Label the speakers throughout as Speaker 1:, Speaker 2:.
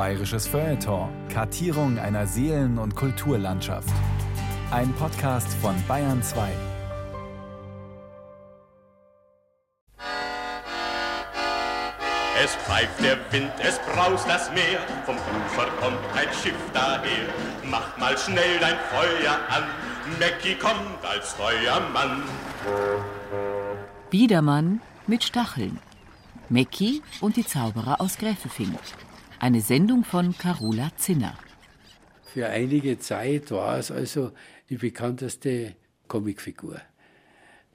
Speaker 1: Bayerisches Feuilleton. Kartierung einer Seelen- und Kulturlandschaft. Ein Podcast von Bayern 2.
Speaker 2: Es pfeift der Wind, es braust das Meer, vom Ufer kommt ein Schiff daher. Mach mal schnell dein Feuer an, Mackie kommt als Feuermann.
Speaker 3: Biedermann mit Stacheln. Mecki und die Zauberer aus Gräfelfing. Eine Sendung von Carola Zinner.
Speaker 4: Für einige Zeit war es also die bekannteste Comicfigur.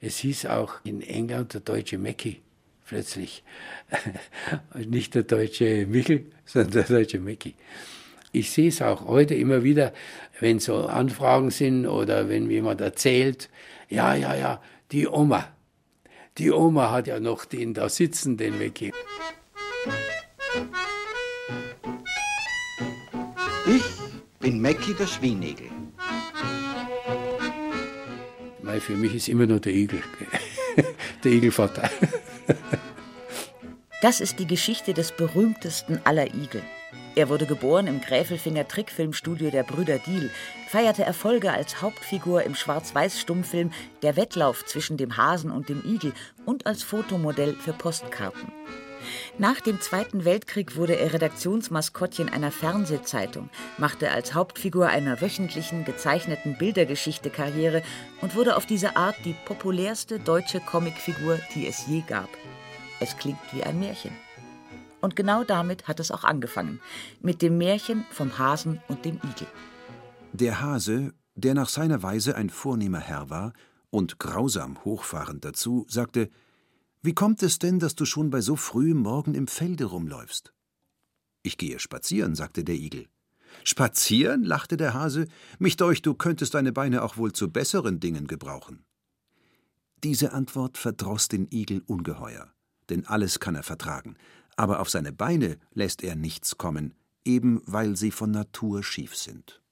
Speaker 4: Es hieß auch in England der deutsche Mackie plötzlich. Nicht der deutsche Michel, sondern der deutsche Mackie. Ich sehe es auch heute immer wieder, wenn so Anfragen sind oder wenn jemand erzählt, ja, ja, ja, die Oma. Die Oma hat ja noch den da sitzen, den Mackie.
Speaker 5: Bin Mackie der Schwienegel.
Speaker 4: Weil für mich ist immer nur der Igel. der Igelvater.
Speaker 3: Das ist die Geschichte des berühmtesten aller Igel. Er wurde geboren im Gräfelfinger Trickfilmstudio der Brüder Diel, feierte Erfolge als Hauptfigur im Schwarz-Weiß-Stummfilm Der Wettlauf zwischen dem Hasen und dem Igel und als Fotomodell für Postkarten. Nach dem Zweiten Weltkrieg wurde er Redaktionsmaskottchen einer Fernsehzeitung, machte als Hauptfigur einer wöchentlichen gezeichneten Bildergeschichte Karriere und wurde auf diese Art die populärste deutsche Comicfigur, die es je gab. Es klingt wie ein Märchen. Und genau damit hat es auch angefangen. Mit dem Märchen vom Hasen und dem Igel.
Speaker 6: Der Hase, der nach seiner Weise ein vornehmer Herr war und grausam hochfahrend dazu, sagte: Wie kommt es denn, dass du schon bei so frühem Morgen im Felde rumläufst? Ich gehe spazieren, sagte der Igel. Spazieren? lachte der Hase. Mich deucht, du könntest deine Beine auch wohl zu besseren Dingen gebrauchen. Diese Antwort verdroß den Igel ungeheuer, denn alles kann er vertragen, aber auf seine Beine lässt er nichts kommen, eben weil sie von Natur schief sind.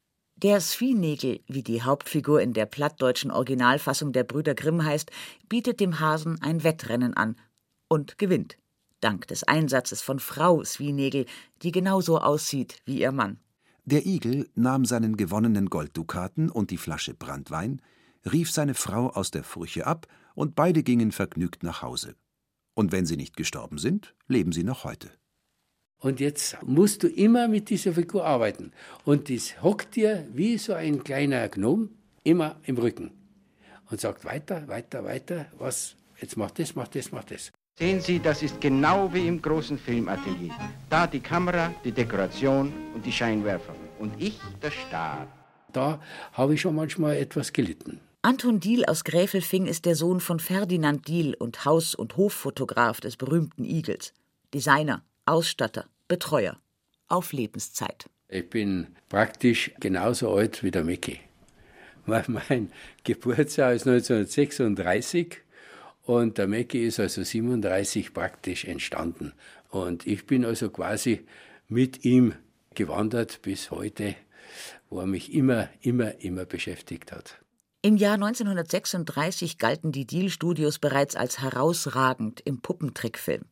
Speaker 3: Der Svinegel, wie die Hauptfigur in der plattdeutschen Originalfassung der Brüder Grimm heißt, bietet dem Hasen ein Wettrennen an und gewinnt. Dank des Einsatzes von Frau Svinegel, die genauso aussieht wie ihr Mann.
Speaker 6: Der Igel nahm seinen gewonnenen Golddukaten und die Flasche Branntwein, rief seine Frau aus der Furche ab und beide gingen vergnügt nach Hause. Und wenn sie nicht gestorben sind, leben sie noch heute.
Speaker 4: Und jetzt musst du immer mit dieser Figur arbeiten. Und das hockt dir wie so ein kleiner Gnom immer im Rücken. Und sagt weiter, weiter, weiter, was, jetzt mach das, mach das, mach das.
Speaker 5: Sehen Sie, das ist genau wie im großen Filmatelier. Da die Kamera, die Dekoration und die Scheinwerfer. Und ich der Star.
Speaker 4: Da habe ich schon manchmal etwas gelitten.
Speaker 3: Anton Diehl aus Gräfelfing ist der Sohn von Ferdinand Diehl und Haus- und Hoffotograf des berühmten Igels. Designer, Ausstatter, Betreuer. Auf Lebenszeit.
Speaker 4: Ich bin praktisch genauso alt wie der Mickey. Mein Geburtsjahr ist 1936 und der Mickey ist also 37 praktisch entstanden. Und ich bin also quasi mit ihm gewandert bis heute, wo er mich immer, immer, immer beschäftigt hat.
Speaker 3: Im Jahr 1936 galten die Diehl-Studios bereits als herausragend im Puppentrickfilm.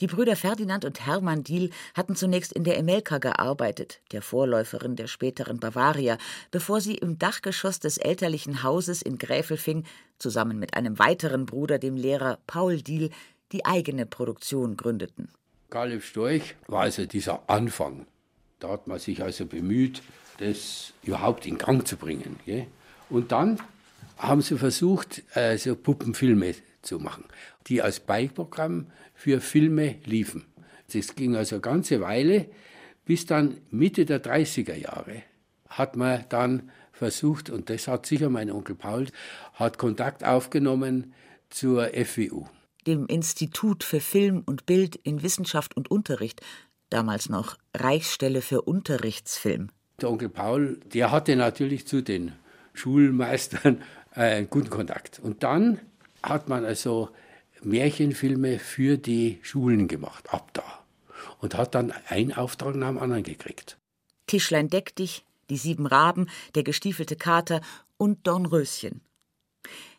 Speaker 3: Die Brüder Ferdinand und Hermann Diehl hatten zunächst in der Emelka gearbeitet, der Vorläuferin der späteren Bavaria, bevor sie im Dachgeschoss des elterlichen Hauses in Gräfelfing zusammen mit einem weiteren Bruder, dem Lehrer Paul Diehl, die eigene Produktion gründeten.
Speaker 4: Kaleb Storch war also dieser Anfang. Da hat man sich also bemüht, das überhaupt in Gang zu bringen. Und dann haben sie versucht, äh, so Puppenfilme zu machen, die als Beiprogramm für Filme liefen. Das ging also eine ganze Weile, bis dann Mitte der 30er Jahre hat man dann versucht, und das hat sicher mein Onkel Paul, hat Kontakt aufgenommen zur FWU.
Speaker 3: Dem Institut für Film und Bild in Wissenschaft und Unterricht, damals noch Reichsstelle für Unterrichtsfilm.
Speaker 4: Der Onkel Paul, der hatte natürlich zu den Schulmeistern einen guten Kontakt. Und dann hat man also Märchenfilme für die Schulen gemacht, ab da. Und hat dann einen Auftrag nach dem anderen gekriegt.
Speaker 3: Tischlein deck dich, die sieben Raben, der gestiefelte Kater und Dornröschen.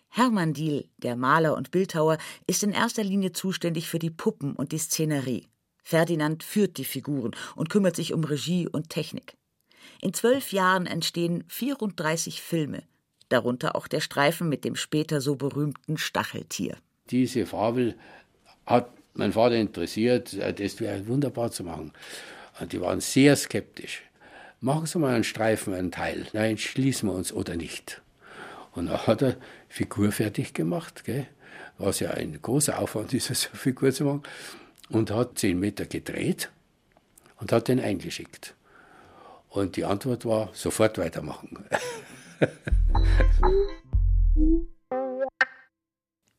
Speaker 3: Hermann Diehl, der Maler und Bildhauer, ist in erster Linie zuständig für die Puppen und die Szenerie. Ferdinand führt die Figuren und kümmert sich um Regie und Technik. In zwölf Jahren entstehen 34 Filme, darunter auch der Streifen mit dem später so berühmten Stacheltier.
Speaker 4: Diese Fabel hat mein Vater interessiert, das wäre wunderbar zu machen. Und die waren sehr skeptisch. Machen Sie mal einen Streifen, einen Teil. Nein, schließen wir uns oder nicht. Und dann hat er Figur fertig gemacht, gell? was ja ein großer Aufwand ist, eine Figur zu machen, und hat zehn Meter gedreht und hat den eingeschickt. Und die Antwort war, sofort weitermachen.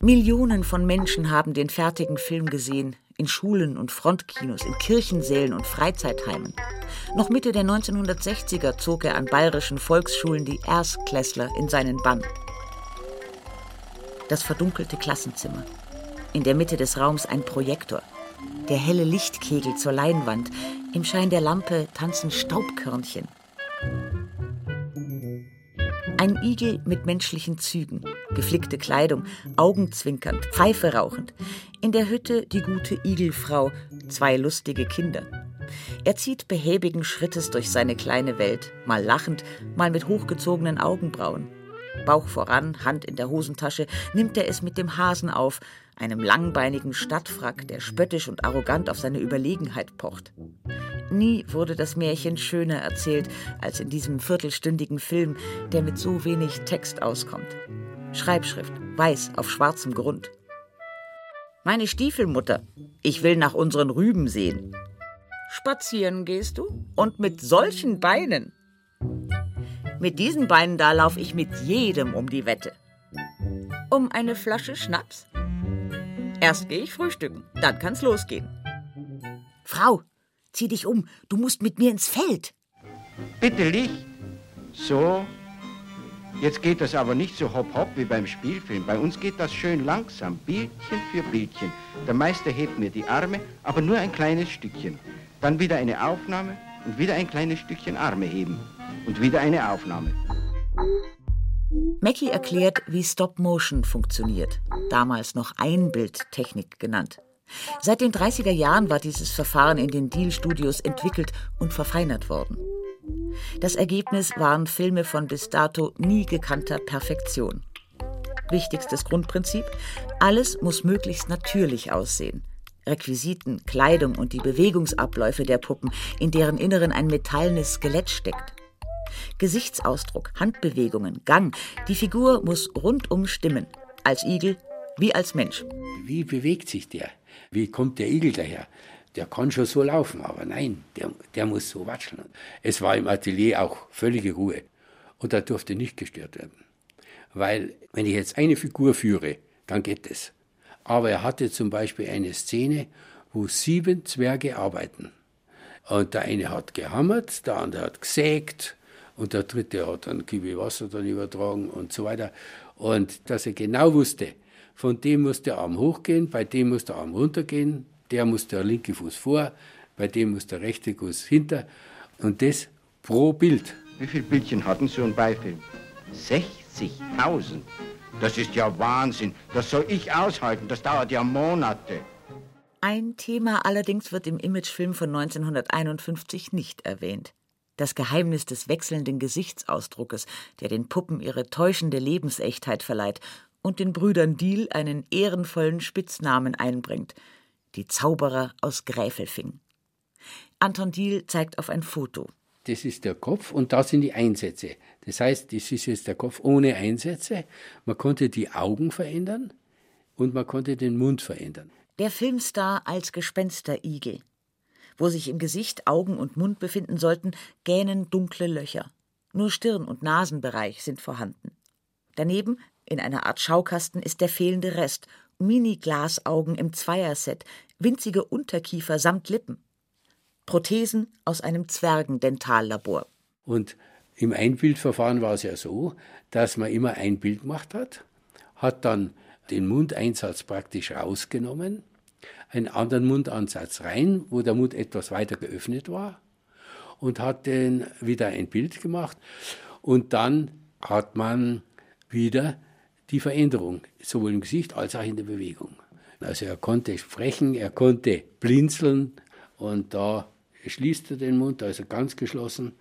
Speaker 3: Millionen von Menschen haben den fertigen Film gesehen, in Schulen und Frontkinos, in Kirchensälen und Freizeitheimen. Noch Mitte der 1960er zog er an bayerischen Volksschulen die Erstklässler in seinen Bann. Das verdunkelte Klassenzimmer. In der Mitte des Raums ein Projektor. Der helle Lichtkegel zur Leinwand. Im Schein der Lampe tanzen Staubkörnchen. Ein Igel mit menschlichen Zügen, geflickte Kleidung, Augenzwinkernd, Pfeife rauchend. In der Hütte die gute Igelfrau, zwei lustige Kinder. Er zieht behäbigen Schrittes durch seine kleine Welt, mal lachend, mal mit hochgezogenen Augenbrauen. Bauch voran, Hand in der Hosentasche, nimmt er es mit dem Hasen auf, einem langbeinigen Stadtfrack, der spöttisch und arrogant auf seine Überlegenheit pocht. Nie wurde das Märchen schöner erzählt als in diesem viertelstündigen Film, der mit so wenig Text auskommt. Schreibschrift, weiß auf schwarzem Grund. Meine Stiefelmutter, ich will nach unseren Rüben sehen. Spazieren gehst du? Und mit solchen Beinen? Mit diesen Beinen da laufe ich mit jedem um die Wette. Um eine Flasche Schnaps? Erst gehe ich frühstücken, dann kann's losgehen. Frau, zieh dich um, du musst mit mir ins Feld.
Speaker 5: Bitte Licht. So. Jetzt geht das aber nicht so hopp hopp wie beim Spielfilm. Bei uns geht das schön langsam, Bildchen für Bildchen. Der Meister hebt mir die Arme, aber nur ein kleines Stückchen. Dann wieder eine Aufnahme und wieder ein kleines Stückchen Arme heben. Und wieder eine Aufnahme.
Speaker 3: Mackie erklärt, wie Stop Motion funktioniert, damals noch Einbildtechnik genannt. Seit den 30er Jahren war dieses Verfahren in den Deal-Studios entwickelt und verfeinert worden. Das Ergebnis waren Filme von bis dato nie gekannter Perfektion. Wichtigstes Grundprinzip, alles muss möglichst natürlich aussehen. Requisiten, Kleidung und die Bewegungsabläufe der Puppen, in deren Inneren ein metallenes Skelett steckt. Gesichtsausdruck, Handbewegungen, Gang, die Figur muss rundum stimmen, als Igel wie als Mensch.
Speaker 4: Wie bewegt sich der? Wie kommt der Igel daher? Der kann schon so laufen, aber nein, der, der muss so watscheln. Es war im Atelier auch völlige Ruhe und da durfte nicht gestört werden. Weil, wenn ich jetzt eine Figur führe, dann geht es. Aber er hatte zum Beispiel eine Szene, wo sieben Zwerge arbeiten. Und der eine hat gehammert, der andere hat gesägt und der dritte hat dann Kiwi Wasser dann übertragen und so weiter. Und dass er genau wusste, von dem muss der Arm hochgehen, bei dem muss der Arm runtergehen, der muss der linke Fuß vor, bei dem muss der rechte Fuß hinter. Und das pro Bild.
Speaker 5: Wie viele Bildchen hatten Sie und Beifilm? 60.000. Das ist ja Wahnsinn. Das soll ich aushalten. Das dauert ja Monate.
Speaker 3: Ein Thema allerdings wird im Imagefilm von 1951 nicht erwähnt. Das Geheimnis des wechselnden Gesichtsausdruckes, der den Puppen ihre täuschende Lebensechtheit verleiht und den Brüdern Diel einen ehrenvollen Spitznamen einbringt: die Zauberer aus Gräfelfing. Anton Diel zeigt auf ein Foto.
Speaker 4: Das ist der Kopf und da sind die Einsätze. Das heißt, das ist jetzt der Kopf ohne Einsätze. Man konnte die Augen verändern und man konnte den Mund verändern.
Speaker 3: Der Filmstar als Gespensterigel. Wo sich im Gesicht Augen und Mund befinden sollten, gähnen dunkle Löcher. Nur Stirn- und Nasenbereich sind vorhanden. Daneben in einer Art Schaukasten ist der fehlende Rest. Mini-Glasaugen im Zweierset, winzige Unterkiefer samt Lippen. Prothesen aus einem Zwergendentallabor.
Speaker 4: Und im Einbildverfahren war es ja so, dass man immer ein Bild gemacht hat, hat dann den Mundeinsatz praktisch rausgenommen, einen anderen Mundansatz rein, wo der Mund etwas weiter geöffnet war, und hat dann wieder ein Bild gemacht. Und dann hat man wieder die Veränderung, sowohl im Gesicht als auch in der Bewegung. Also er konnte sprechen, er konnte blinzeln, Und da schließt er den Mund, er ganz geschlossen.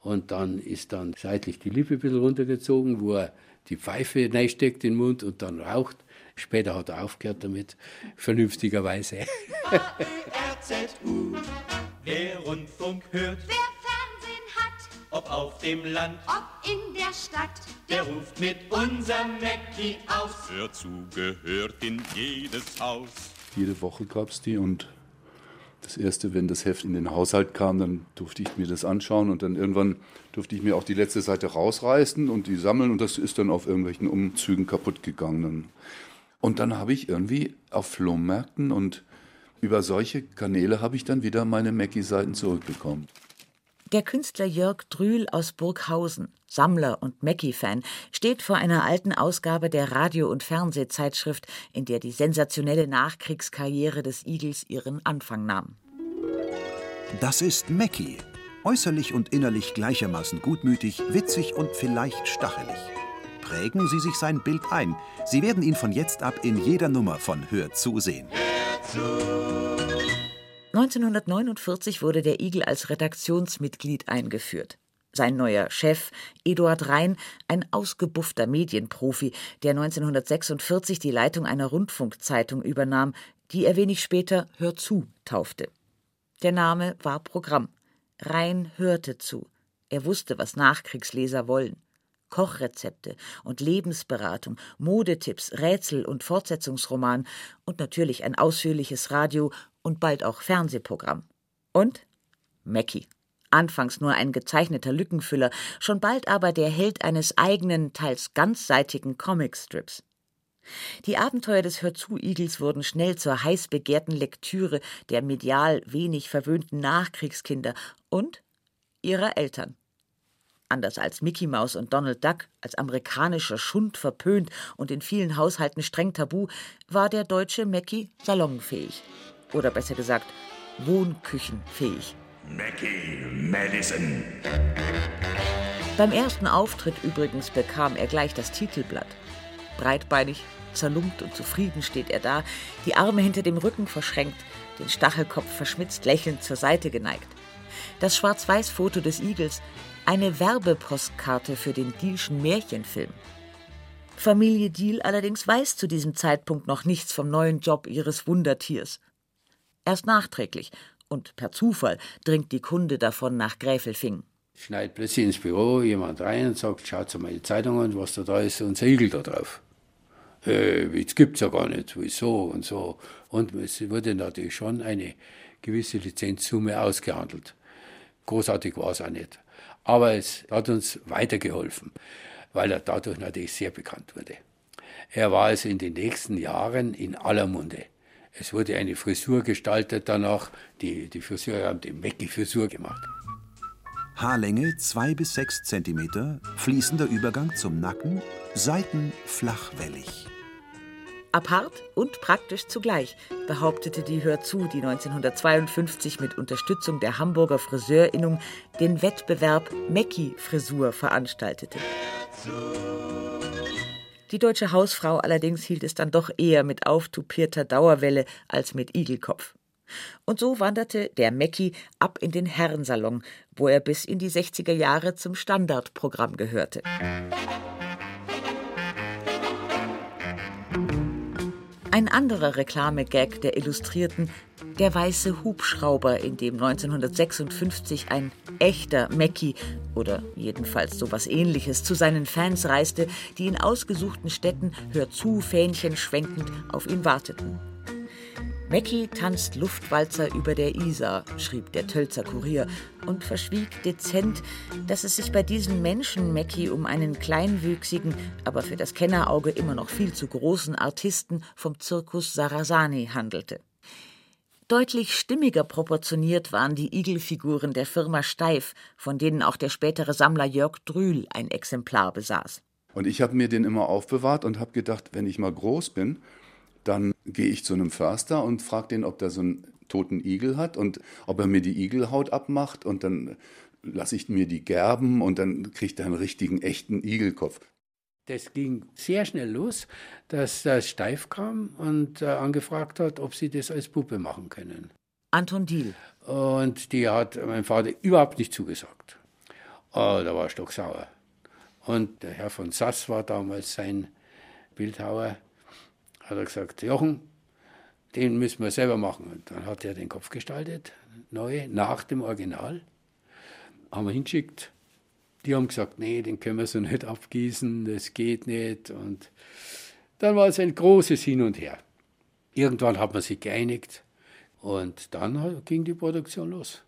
Speaker 4: Und dann ist dann seitlich die Lippe ein bisschen runtergezogen, wo er die Pfeife reinsteckt in den Mund und dann raucht. Später hat er aufgehört damit, vernünftigerweise.
Speaker 2: RZU, wer Rundfunk hört,
Speaker 7: Wer Fernsehen hat,
Speaker 2: ob auf dem Land,
Speaker 7: ob in der Stadt,
Speaker 2: der ruft mit unserem Mackie auf. Hört zu, gehört in jedes Haus.
Speaker 8: Jede Woche gab es die und das erste, wenn das Heft in den Haushalt kam, dann durfte ich mir das anschauen und dann irgendwann durfte ich mir auch die letzte Seite rausreißen und die sammeln und das ist dann auf irgendwelchen Umzügen kaputt gegangen. Und dann habe ich irgendwie auf Flohmärkten und über solche Kanäle habe ich dann wieder meine Mackie-Seiten zurückbekommen.
Speaker 3: Der Künstler Jörg Drühl aus Burghausen, Sammler und Mackie-Fan, steht vor einer alten Ausgabe der Radio- und Fernsehzeitschrift, in der die sensationelle Nachkriegskarriere des Igels ihren Anfang nahm.
Speaker 6: Das ist Mackie. Äußerlich und innerlich gleichermaßen gutmütig, witzig und vielleicht stachelig. Prägen Sie sich sein Bild ein. Sie werden ihn von jetzt ab in jeder Nummer von Hör zu sehen.
Speaker 3: 1949 wurde der Igel als Redaktionsmitglied eingeführt. Sein neuer Chef, Eduard Rhein, ein ausgebuffter Medienprofi, der 1946 die Leitung einer Rundfunkzeitung übernahm, die er wenig später Hör zu taufte. Der Name war Programm. Rhein hörte zu. Er wusste, was Nachkriegsleser wollen. Kochrezepte und Lebensberatung, Modetipps, Rätsel und Fortsetzungsroman und natürlich ein ausführliches Radio- und bald auch Fernsehprogramm. Und Mackie. Anfangs nur ein gezeichneter Lückenfüller, schon bald aber der Held eines eigenen, teils ganzseitigen Comicstrips. Die Abenteuer des Hörzu-Igels wurden schnell zur heiß begehrten Lektüre der medial wenig verwöhnten Nachkriegskinder und ihrer Eltern. Anders als Mickey Mouse und Donald Duck, als amerikanischer Schund verpönt und in vielen Haushalten streng tabu, war der deutsche Mackie salonfähig. Oder besser gesagt, wohnküchenfähig.
Speaker 9: Mackie Madison.
Speaker 3: Beim ersten Auftritt übrigens bekam er gleich das Titelblatt. Breitbeinig, zerlumpt und zufrieden steht er da, die Arme hinter dem Rücken verschränkt, den Stachelkopf verschmitzt lächelnd zur Seite geneigt. Das Schwarz-Weiß-Foto des Igels, eine Werbepostkarte für den Dielschen Märchenfilm. Familie Diel allerdings weiß zu diesem Zeitpunkt noch nichts vom neuen Job ihres Wundertiers. Erst nachträglich und per Zufall dringt die Kunde davon nach Gräfelfing.
Speaker 4: Schneidet plötzlich ins Büro jemand rein und sagt, schaut mal die Zeitung an, was da da ist, unser Igel da drauf. Äh, das gibt's ja gar nicht, wieso und so. Und es wurde natürlich schon eine gewisse Lizenzsumme ausgehandelt. Großartig war es auch nicht. Aber es hat uns weitergeholfen, weil er dadurch natürlich sehr bekannt wurde. Er war also in den nächsten Jahren in aller Munde. Es wurde eine Frisur gestaltet danach. Die, die Friseur haben die Mackie-Frisur gemacht.
Speaker 6: Haarlänge 2 bis 6 cm, fließender Übergang zum Nacken, Seiten flachwellig.
Speaker 3: Apart und praktisch zugleich, behauptete die Hör zu, die 1952 mit Unterstützung der Hamburger Friseurinnung den Wettbewerb Mackie-Frisur veranstaltete. Die deutsche Hausfrau allerdings hielt es dann doch eher mit auftupierter Dauerwelle als mit Igelkopf. Und so wanderte der Mackie ab in den Herrensalon, wo er bis in die 60er Jahre zum Standardprogramm gehörte. Ein anderer Reklamegag der Illustrierten, der weiße Hubschrauber, in dem 1956 ein echter Mackie oder jedenfalls sowas ähnliches zu seinen Fans reiste, die in ausgesuchten Städten Hör zu, Fähnchen schwenkend auf ihn warteten. Mackie tanzt Luftwalzer über der Isar, schrieb der Tölzer Kurier und verschwieg dezent, dass es sich bei diesem Menschen Mackie um einen kleinwüchsigen, aber für das Kennerauge immer noch viel zu großen Artisten vom Zirkus Sarasani handelte. Deutlich stimmiger proportioniert waren die Igelfiguren der Firma Steif, von denen auch der spätere Sammler Jörg Drühl ein Exemplar besaß.
Speaker 8: Und ich habe mir den immer aufbewahrt und habe gedacht, wenn ich mal groß bin, dann gehe ich zu einem Förster und frage den, ob der so einen toten Igel hat und ob er mir die Igelhaut abmacht und dann lasse ich mir die gerben und dann kriegt er einen richtigen, echten Igelkopf.
Speaker 4: Das ging sehr schnell los, dass der Steif kam und äh, angefragt hat, ob sie das als Puppe machen können.
Speaker 3: Anton Diehl.
Speaker 4: Und die hat mein Vater überhaupt nicht zugesagt. Oh, da war er stocksauer. Und der Herr von Sass war damals sein Bildhauer. Hat er gesagt, Jochen, den müssen wir selber machen. Und dann hat er den Kopf gestaltet, neu, nach dem Original. Haben wir hingeschickt. Die haben gesagt, nee, den können wir so nicht abgießen, das geht nicht. Und dann war es ein großes Hin und Her. Irgendwann hat man sich geeinigt und dann ging die Produktion los.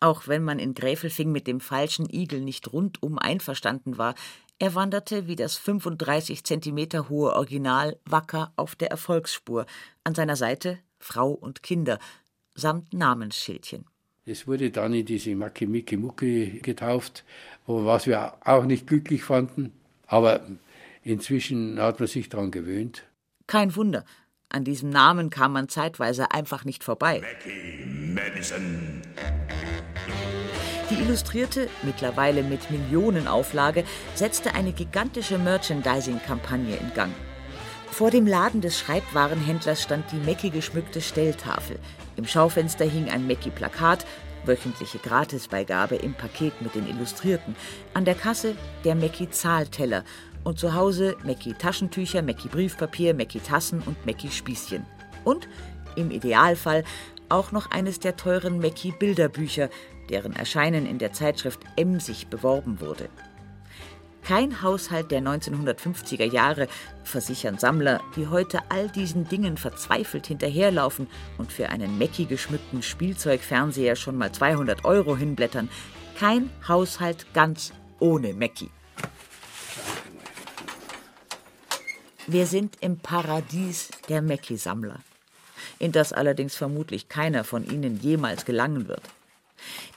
Speaker 3: Auch wenn man in Gräfelfing mit dem falschen Igel nicht rundum einverstanden war, er wanderte wie das 35 Zentimeter hohe Original wacker auf der Erfolgsspur. An seiner Seite Frau und Kinder samt Namensschildchen.
Speaker 4: Es wurde dann in diese Maki Miki Mucki getauft, was wir auch nicht glücklich fanden. Aber inzwischen hat man sich daran gewöhnt.
Speaker 3: Kein Wunder, an diesem Namen kam man zeitweise einfach nicht vorbei.
Speaker 9: Mackie Madison.
Speaker 3: Die Illustrierte, mittlerweile mit Millionenauflage, setzte eine gigantische Merchandising-Kampagne in Gang. Vor dem Laden des Schreibwarenhändlers stand die Mackie geschmückte Stelltafel. Im Schaufenster hing ein Mackie-Plakat, wöchentliche Gratisbeigabe im Paket mit den Illustrierten. An der Kasse der Mackie-Zahlteller und zu Hause Mackie Taschentücher, Mackie Briefpapier, Mackie Tassen und Mackie Spießchen. Und im Idealfall auch noch eines der teuren Mackie Bilderbücher, deren Erscheinen in der Zeitschrift emsig beworben wurde. Kein Haushalt der 1950er Jahre, versichern Sammler, die heute all diesen Dingen verzweifelt hinterherlaufen und für einen Mackie geschmückten Spielzeugfernseher schon mal 200 Euro hinblättern, kein Haushalt ganz ohne Mackie. Wir sind im Paradies der Mackie-Sammler, in das allerdings vermutlich keiner von ihnen jemals gelangen wird.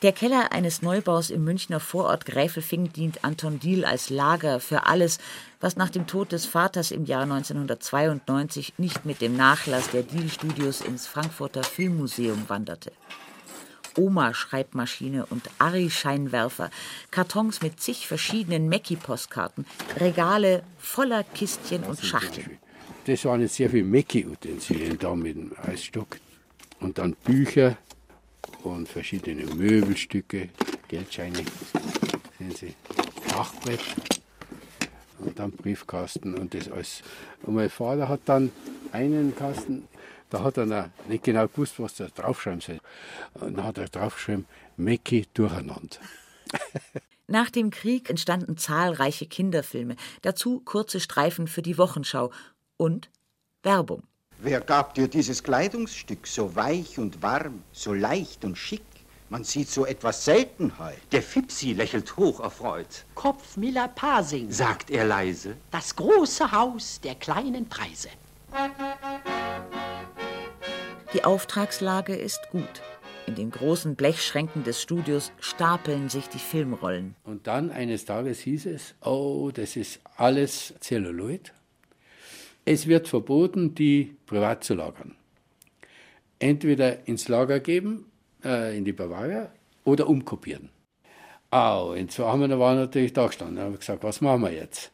Speaker 3: Der Keller eines Neubaus im Münchner Vorort Gräfelfing dient Anton Diehl als Lager für alles, was nach dem Tod des Vaters im Jahr 1992 nicht mit dem Nachlass der Diehl Studios ins Frankfurter Filmmuseum wanderte. Oma-Schreibmaschine und Ari-Scheinwerfer, Kartons mit zig verschiedenen Mackie-Postkarten, Regale voller Kistchen und Schachteln.
Speaker 4: Das waren jetzt sehr viele Mackie-Utensilien da mit dem Eisstock. Und dann Bücher, und verschiedene Möbelstücke, Geldscheine, sehen Sie, Schachbrett und dann Briefkasten und das alles. Und mein Vater hat dann einen Kasten, da hat er nicht genau gewusst, was da draufschreiben soll. Und dann hat er draufgeschrieben, Mäcki durcheinander.
Speaker 3: Nach dem Krieg entstanden zahlreiche Kinderfilme, dazu kurze Streifen für die Wochenschau und Werbung.
Speaker 5: Wer gab dir dieses Kleidungsstück so weich und warm, so leicht und schick? Man sieht so etwas selten heut.
Speaker 10: Der Fipsi lächelt hoch erfreut.
Speaker 11: Kopf Miller Pasing,
Speaker 10: sagt er leise.
Speaker 11: Das große Haus der kleinen Preise.
Speaker 3: Die Auftragslage ist gut. In den großen Blechschränken des Studios stapeln sich die Filmrollen.
Speaker 4: Und dann eines Tages hieß es, oh, das ist alles Zelluloid. Es wird verboten, die privat zu lagern. Entweder ins Lager geben, äh, in die Bavaria, oder umkopieren. Au, wir, da war natürlich da gestanden. Da haben wir gesagt, was machen wir jetzt?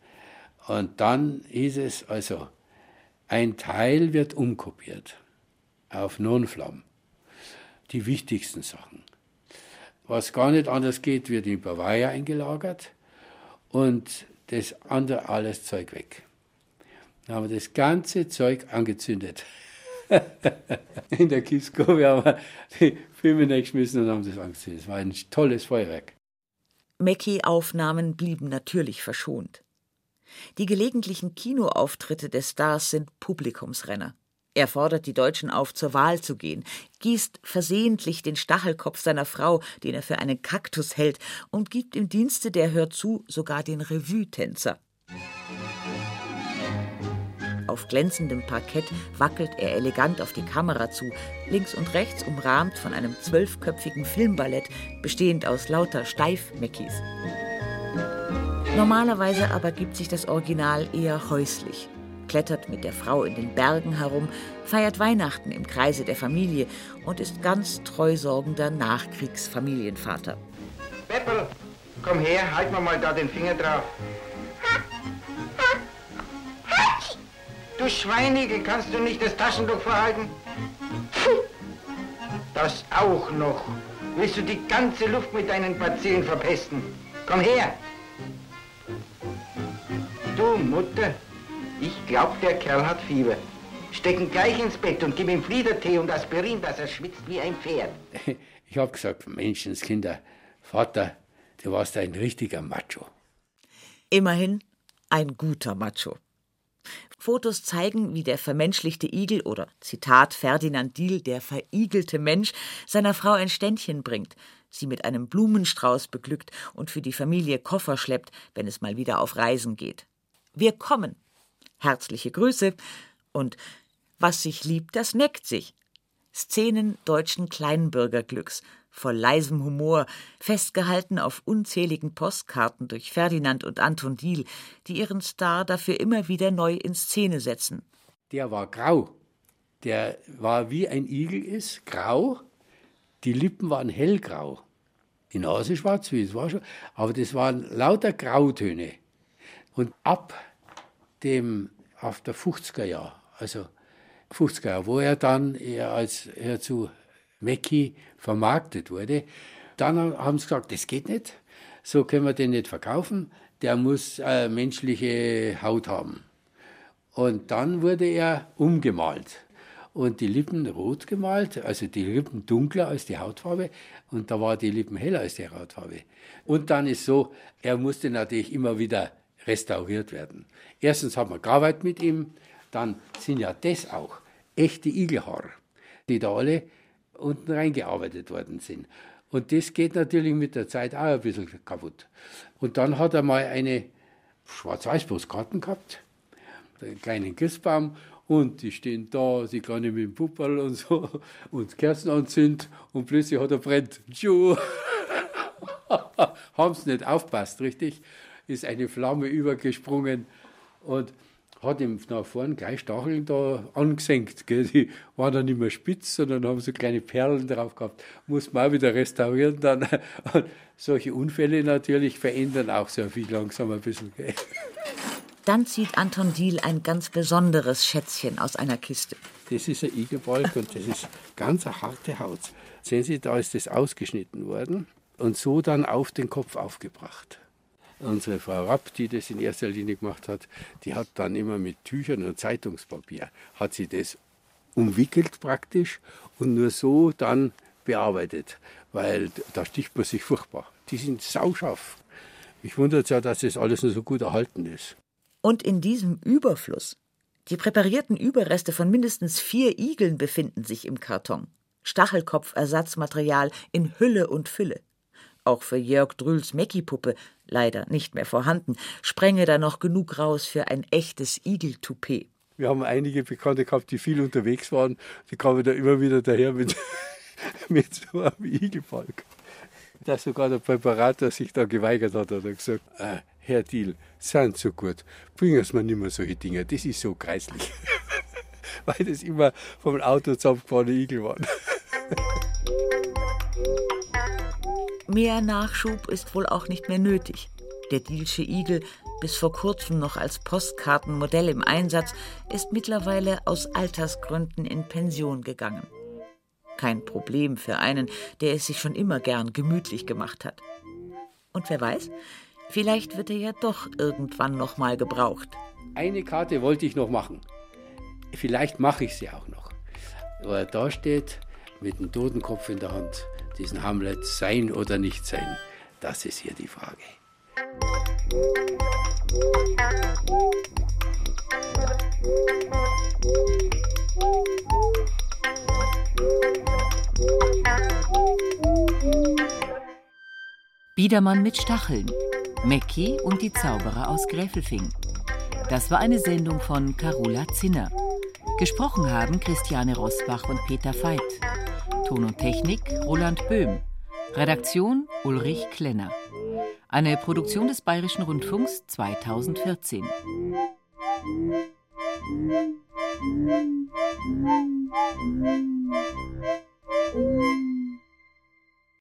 Speaker 4: Und dann hieß es also, ein Teil wird umkopiert auf Nonflamm. Die wichtigsten Sachen. Was gar nicht anders geht, wird in Bavaria eingelagert und das andere alles Zeug weg. Dann haben wir das ganze Zeug angezündet. In der Kieskurve haben wir die Filme geschmissen und haben das angezündet. Es war ein tolles Feuerwerk.
Speaker 3: Mackie-Aufnahmen blieben natürlich verschont. Die gelegentlichen Kinoauftritte des Stars sind Publikumsrenner. Er fordert die Deutschen auf, zur Wahl zu gehen, gießt versehentlich den Stachelkopf seiner Frau, den er für einen Kaktus hält, und gibt im Dienste der Hör zu sogar den Revue-Tänzer. Auf glänzendem Parkett wackelt er elegant auf die Kamera zu, links und rechts umrahmt von einem zwölfköpfigen Filmballett, bestehend aus lauter Steifmeckis. Normalerweise aber gibt sich das Original eher häuslich, klettert mit der Frau in den Bergen herum, feiert Weihnachten im Kreise der Familie und ist ganz treusorgender Nachkriegsfamilienvater.
Speaker 5: Peppel, komm her, halt mir mal da den Finger drauf. Du Schweinigel, kannst du nicht das Taschentuch verhalten? Das auch noch. Willst du die ganze Luft mit deinen Bazillen verpesten? Komm her! Du Mutter, ich glaub, der Kerl hat Fieber. Steck ihn gleich ins Bett und gib ihm Fliedertee und Aspirin, dass er schwitzt wie ein Pferd.
Speaker 4: Ich hab gesagt, Menschenskinder, Vater, du warst ein richtiger Macho.
Speaker 3: Immerhin ein guter Macho. Fotos zeigen, wie der vermenschlichte Igel oder Zitat Ferdinand Diel, der verigelte Mensch, seiner Frau ein Ständchen bringt, sie mit einem Blumenstrauß beglückt und für die Familie Koffer schleppt, wenn es mal wieder auf Reisen geht. Wir kommen. Herzliche Grüße und was sich liebt, das neckt sich. Szenen deutschen Kleinbürgerglücks, voll leisem Humor, festgehalten auf unzähligen Postkarten durch Ferdinand und Anton Diehl, die ihren Star dafür immer wieder neu in Szene setzen.
Speaker 4: Der war grau. Der war wie ein Igel ist, grau. Die Lippen waren hellgrau. Die Nase schwarz, wie es war schon. Aber das waren lauter Grautöne. Und ab dem, auf der 50er Jahr, also 50er Jahr, wo er dann eher als er zu Mackie vermarktet wurde. Dann haben sie gesagt, das geht nicht, so können wir den nicht verkaufen, der muss äh, menschliche Haut haben. Und dann wurde er umgemalt und die Lippen rot gemalt, also die Lippen dunkler als die Hautfarbe und da war die Lippen heller als die Hautfarbe. Und dann ist so, er musste natürlich immer wieder restauriert werden. Erstens haben wir gearbeitet mit ihm, dann sind ja das auch echte Igelhaare, die da alle unten reingearbeitet worden sind. Und das geht natürlich mit der Zeit auch ein bisschen kaputt. Und dann hat er mal eine Schwarz-Weiß-Postkarten gehabt, einen kleinen Christbaum, und die stehen da, sie kann mit dem Puppel und so, und Kerzen anzünden, und plötzlich hat er brennt. Haben sie nicht aufpasst, richtig? Ist eine Flamme übergesprungen und hat ihm nach vorne gleich Stacheln da angesenkt. Gell. Die waren dann nicht mehr spitz, sondern haben so kleine Perlen drauf gehabt. Muss man auch wieder restaurieren dann. Und solche Unfälle natürlich verändern auch so viel langsam ein bisschen. Gell.
Speaker 3: Dann zieht Anton Diehl ein ganz besonderes Schätzchen aus einer Kiste.
Speaker 4: Das ist ein Igelbalg und das ist ganz eine harte Haut. Sehen Sie, da ist das ausgeschnitten worden und so dann auf den Kopf aufgebracht. Unsere Frau Rapp, die das in erster Linie gemacht hat, die hat dann immer mit Tüchern und Zeitungspapier, hat sie das umwickelt praktisch und nur so dann bearbeitet, weil da sticht man sich furchtbar. Die sind sauscharf. Mich wundert ja, dass das alles nur so gut erhalten ist.
Speaker 3: Und in diesem Überfluss. Die präparierten Überreste von mindestens vier Igeln befinden sich im Karton. Stachelkopfersatzmaterial in Hülle und Fülle. Auch für Jörg Drüls Mecki-Puppe, leider nicht mehr vorhanden, sprenge da noch genug raus für ein echtes Igeltoupet.
Speaker 4: Wir haben einige Bekannte gehabt, die viel unterwegs waren. Die kamen da immer wieder daher mit, mit so einem Igelfalk. Dass sogar der Präparator sich da geweigert hat, hat er gesagt, äh, Herr Diel, sind so gut, bringen Sie mir nicht mehr solche Dinge, das ist so kreislich. Weil das immer vom Auto zusammengefahrene Igel waren.
Speaker 3: Mehr Nachschub ist wohl auch nicht mehr nötig. Der Dielsche Igel, bis vor kurzem noch als Postkartenmodell im Einsatz, ist mittlerweile aus Altersgründen in Pension gegangen. Kein Problem für einen, der es sich schon immer gern gemütlich gemacht hat. Und wer weiß, vielleicht wird er ja doch irgendwann noch mal gebraucht.
Speaker 4: Eine Karte wollte ich noch machen. Vielleicht mache ich sie auch noch. Aber da steht mit dem Totenkopf in der Hand diesen Hamlet sein oder nicht sein? Das ist hier die Frage.
Speaker 12: Biedermann mit Stacheln. Mecki und die Zauberer aus Gräfelfing. Das war eine Sendung von Carola Zinner. Gesprochen haben Christiane Rosbach und Peter Veit. Ton und Technik Roland Böhm. Redaktion Ulrich Klenner. Eine Produktion des Bayerischen Rundfunks 2014. Musik